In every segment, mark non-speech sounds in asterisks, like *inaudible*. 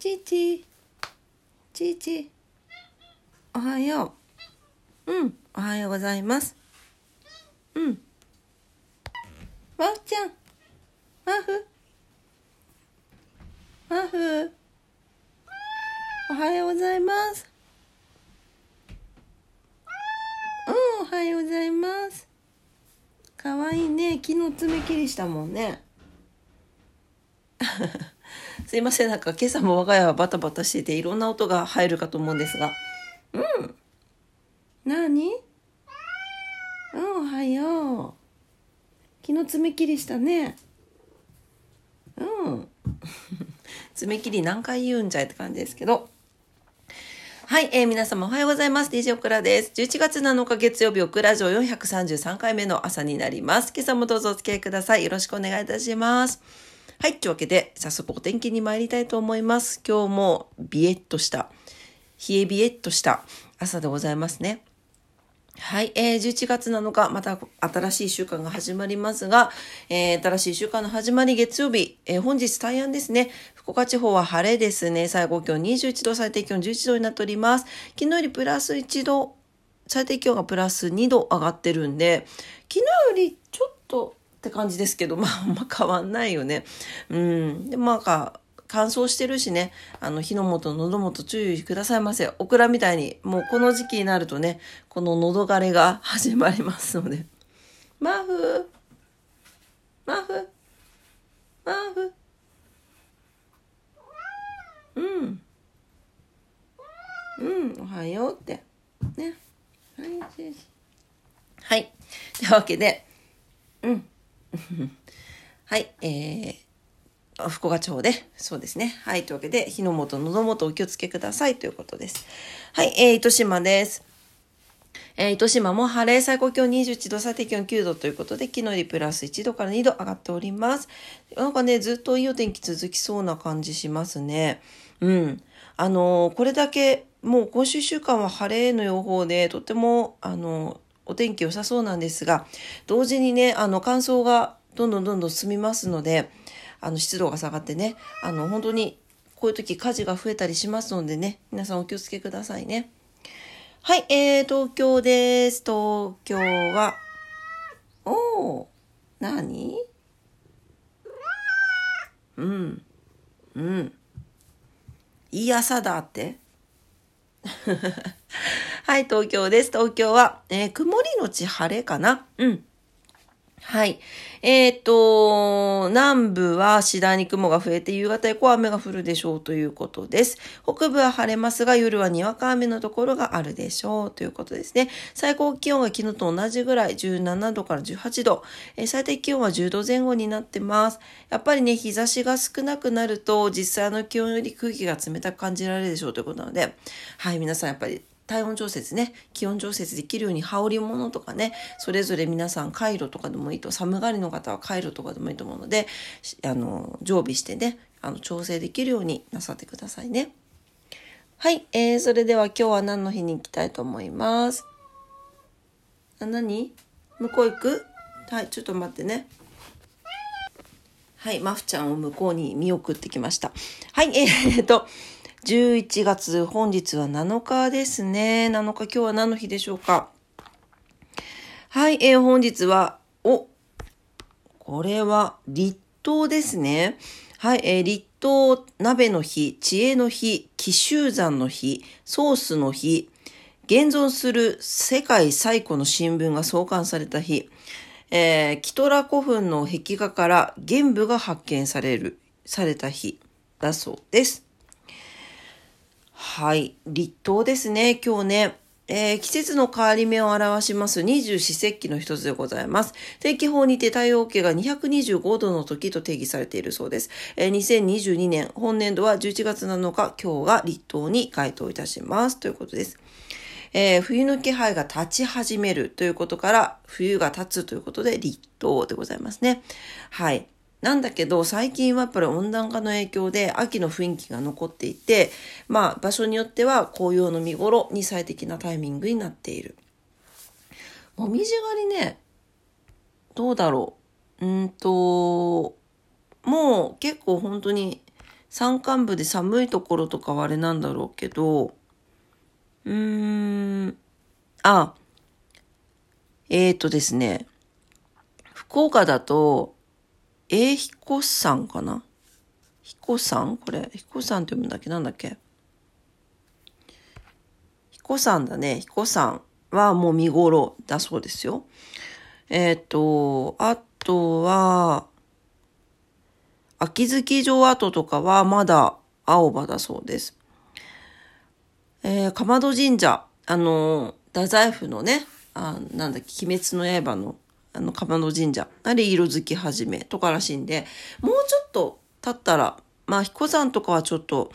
ちいちい。ちいち。おはよう。うん、おはようございます。うん。マフちゃん。マフ。マフ。おはようございます。うん、おはようございます。かわいいね。昨日爪切りしたもんね。すいません。なんか今朝も我が家はバタバタしてていろんな音が入るかと思うんですが。うん。なにうん、おはよう。昨日爪切りしたね。うん。*laughs* 爪切り何回言うんじゃいって感じですけど。はい、えー、皆様おはようございます。DJ オクラです。11月7日月曜日、オクラ城433回目の朝になります。今朝もどうぞお付き合いください。よろしくお願いいたします。はい、というわけで、早速お天気に参りたいと思います。今日もビエッとした、冷えビエッとした朝でございますね。はい、えー、11月7日、また新しい週間が始まりますが、えー、新しい週間の始まり月曜日、えー、本日大安ですね。福岡地方は晴れですね。最高気温21度、最低気温11度になっております。昨日よりプラス1度、最低気温がプラス2度上がってるんで、昨日よりちょっとって感じですけど、*laughs* まあ、あんま変わんないよね。うん。で、まあか、乾燥してるしね、あの、火の元、喉元注意くださいませ。オクラみたいに、もうこの時期になるとね、この喉枯れが *laughs* 始まりますので。マフマフマフうん。うん、おはようって。ね。はい、はい。というわけで、うん。*laughs* はい、えー、福岡町で、そうですね。はい。というわけで、火の元、喉元お気をつけくださいということです。はい。えー、糸島です。えー、糸島も晴れ、最高気温21度、最低気温9度ということで、昨日よりプラス1度から2度上がっております。なんかね、ずっといいお天気続きそうな感じしますね。うん。あのー、これだけ、もう今週1週間は晴れの予報で、とても、あのー、お天気良さそうなんですが、同時にね、あの、乾燥がどんどんどんどん進みますので、あの、湿度が下がってね、あの、本当に、こういう時火事が増えたりしますのでね、皆さんお気をつけくださいね。はい、えー、東京です。東京は、おー、何？うん、うん。いい朝だってはい、東京です。東京は、えー、曇りのち晴れかな？うん。はい。えっ、ー、と、南部は次第に雲が増えて夕方以降雨が降るでしょうということです。北部は晴れますが夜はにわか雨のところがあるでしょうということですね。最高気温が昨日と同じぐらい17度から18度。えー、最低気温は10度前後になってます。やっぱりね、日差しが少なくなると実際の気温より空気が冷たく感じられるでしょうということなので、はい、皆さんやっぱり体温調節ね、気温調節できるように羽織物とかね、それぞれ皆さんカイロとかでもいいと、寒がりの方はカイロとかでもいいと思うので、あの、常備してね、あの、調整できるようになさってくださいね。はい、えー、それでは今日は何の日に行きたいと思います？あ、何？向こう行く？はい、ちょっと待ってね。はい、マフちゃんを向こうに見送ってきました。はい、えー、っと、11月、本日は7日ですね。7日、今日は何の日でしょうか。はい、えー、本日は、お、これは立冬ですね。はい、えー、立冬、鍋の日、知恵の日、紀州山の日、ソースの日、現存する世界最古の新聞が創刊された日、えー、キトラ古墳の壁画から原部が発見される、された日だそうです。はい。立冬ですね。今日ね。えー、季節の変わり目を表します二十四節気の一つでございます。天気法にて太陽系が225度の時と定義されているそうです。えー、2022年、本年度は11月7日、今日が立冬に該当いたします。ということです。えー、冬の気配が立ち始めるということから、冬が経つということで立冬でございますね。はい。なんだけど、最近はやっぱり温暖化の影響で秋の雰囲気が残っていて、まあ場所によっては紅葉の見頃に最適なタイミングになっている。もみじ狩りね、どうだろう。うんと、もう結構本当に山間部で寒いところとかはあれなんだろうけど、うーん、あ、えーとですね、福岡だと、え彦山かな？彦山これ、彦山って読むんだっけ？なんだっけ？彦山だね。彦山はもう見頃だそうですよ。えっ、ー、と、あとは、秋月城跡とかはまだ青葉だそうです。えー、かまど神社、あの、太宰府のね、あなんだっけ、鬼滅の刃の、あの、かまど神社、あれ色づき始めとからしいんで、もうちょっと経ったら、まあ、彦山とかはちょっと、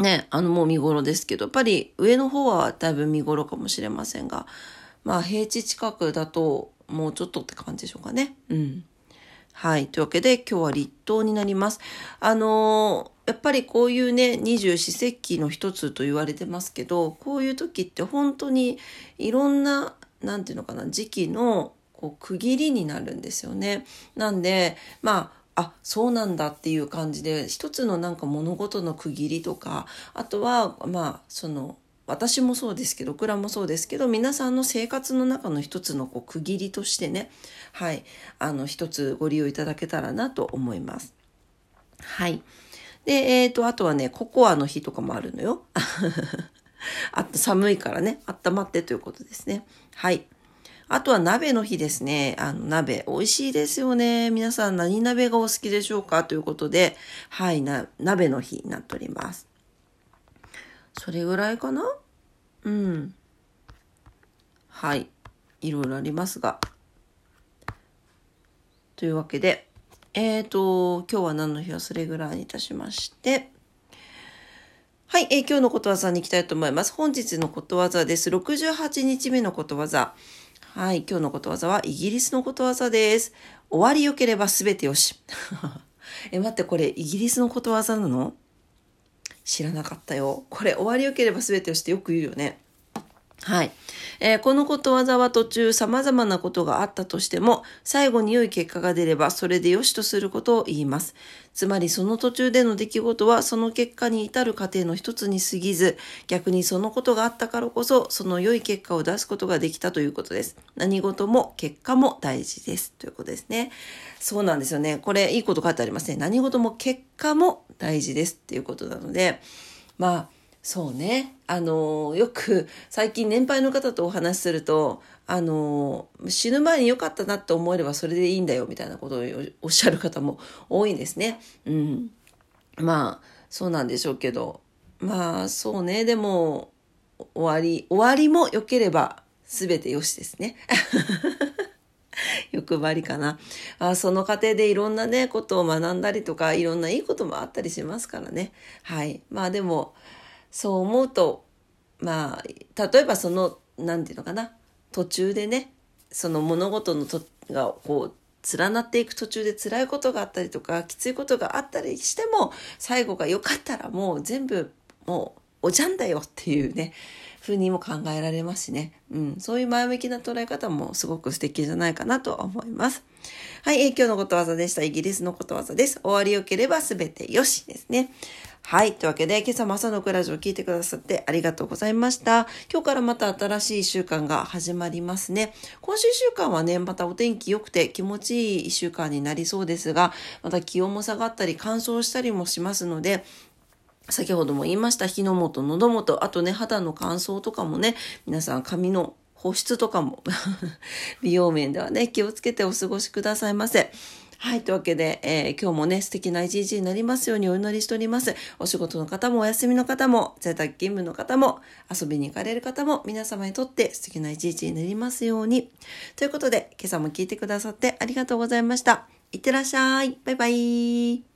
ね、あの、もう見頃ですけど、やっぱり上の方はだいぶ見頃かもしれませんが、まあ、平地近くだと、もうちょっとって感じでしょうかね。うん。はい。というわけで、今日は立冬になります。あのー、やっぱりこういうね、二十四節気の一つと言われてますけど、こういう時って本当にいろんな、なんていうのかな、時期のこう区切りになるんですよね。なんで、まあ、あそうなんだっていう感じで一つのなんか物事の区切りとかあとはまあその私もそうですけど、オクラもそうですけど、皆さんの生活の中の一つのこう区切りとしてね、はい、あの、一つご利用いただけたらなと思います。はい。で、えっ、ー、と、あとはね、ココアの日とかもあるのよ。*laughs* あと寒いからね、温まってということですね。はい。あとは鍋の日ですね。あの、鍋、美味しいですよね。皆さん何鍋がお好きでしょうか？ということで、はい、な、鍋の日になっております。それぐらいかな？うん。はい。いろいろありますが。というわけで、えっ、ー、と、今日は何の日はそれぐらいにいたしまして、はい、えー、今日のことわざに行きたいと思います。本日のことわざです。68日目のことわざ。はい、今日のことわざはイギリスのことわざです。終わりよければすべてよし。*laughs* え、待って、これイギリスのことわざなの？知らなかったよ。これ終わりよければ全てよしってよく言うよね。はい。えー、このことわざは途中様々なことがあったとしても、最後に良い結果が出ればそれで良しとすることを言います。つまりその途中での出来事はその結果に至る過程の一つに過ぎず、逆にそのことがあったからこそ、その良い結果を出すことができたということです。何事も結果も大事です。ということですね。そうなんですよね。これいいこと書いてありますね。何事も結果も大事ですっていうことなので、まあ、そうね。あの、よく最近年配の方とお話しすると、あの、死ぬ前に良かったなって思えればそれでいいんだよみたいなことをおっしゃる方も多いんですね。うん。まあ、そうなんでしょうけど、まあ、そうね。でも、終わり、終わりも良ければ全て良しですね。*laughs* 欲張りかな。あその過程でいろんなね、ことを学んだりとか、いろんないいこともあったりしますからね。はい。まあでも、そう思うとまあ例えばその何て言うのかな途中でねその物事のとがこう連なっていく途中で辛いことがあったりとかきついことがあったりしても最後が良かったらもう全部もうおじゃんだよっていうね風にも考えられますしね、うん、そういう前向きな捉え方もすごく素敵じゃないかなと思います。はい、えー、今日のことわざでした。イギリスのことわざです。終わりよければ全てよしですね。はい。というわけで、今朝も朝のクラジオを聞いてくださってありがとうございました。今日からまた新しい週間が始まりますね。今週一週間はね、またお天気良くて気持ちいい一週間になりそうですが、また気温も下がったり乾燥したりもしますので、先ほども言いました火の元、喉元、あとね、肌の乾燥とかもね、皆さん髪の保湿とかも *laughs* 美容面ではね、気をつけてお過ごしくださいませ。はい。というわけで、えー、今日もね、素敵な一日になりますようにお祈りしております。お仕事の方もお休みの方も、在宅勤務の方も、遊びに行かれる方も、皆様にとって素敵な一日になりますように。ということで、今朝も聞いてくださってありがとうございました。いってらっしゃい。バイバイ。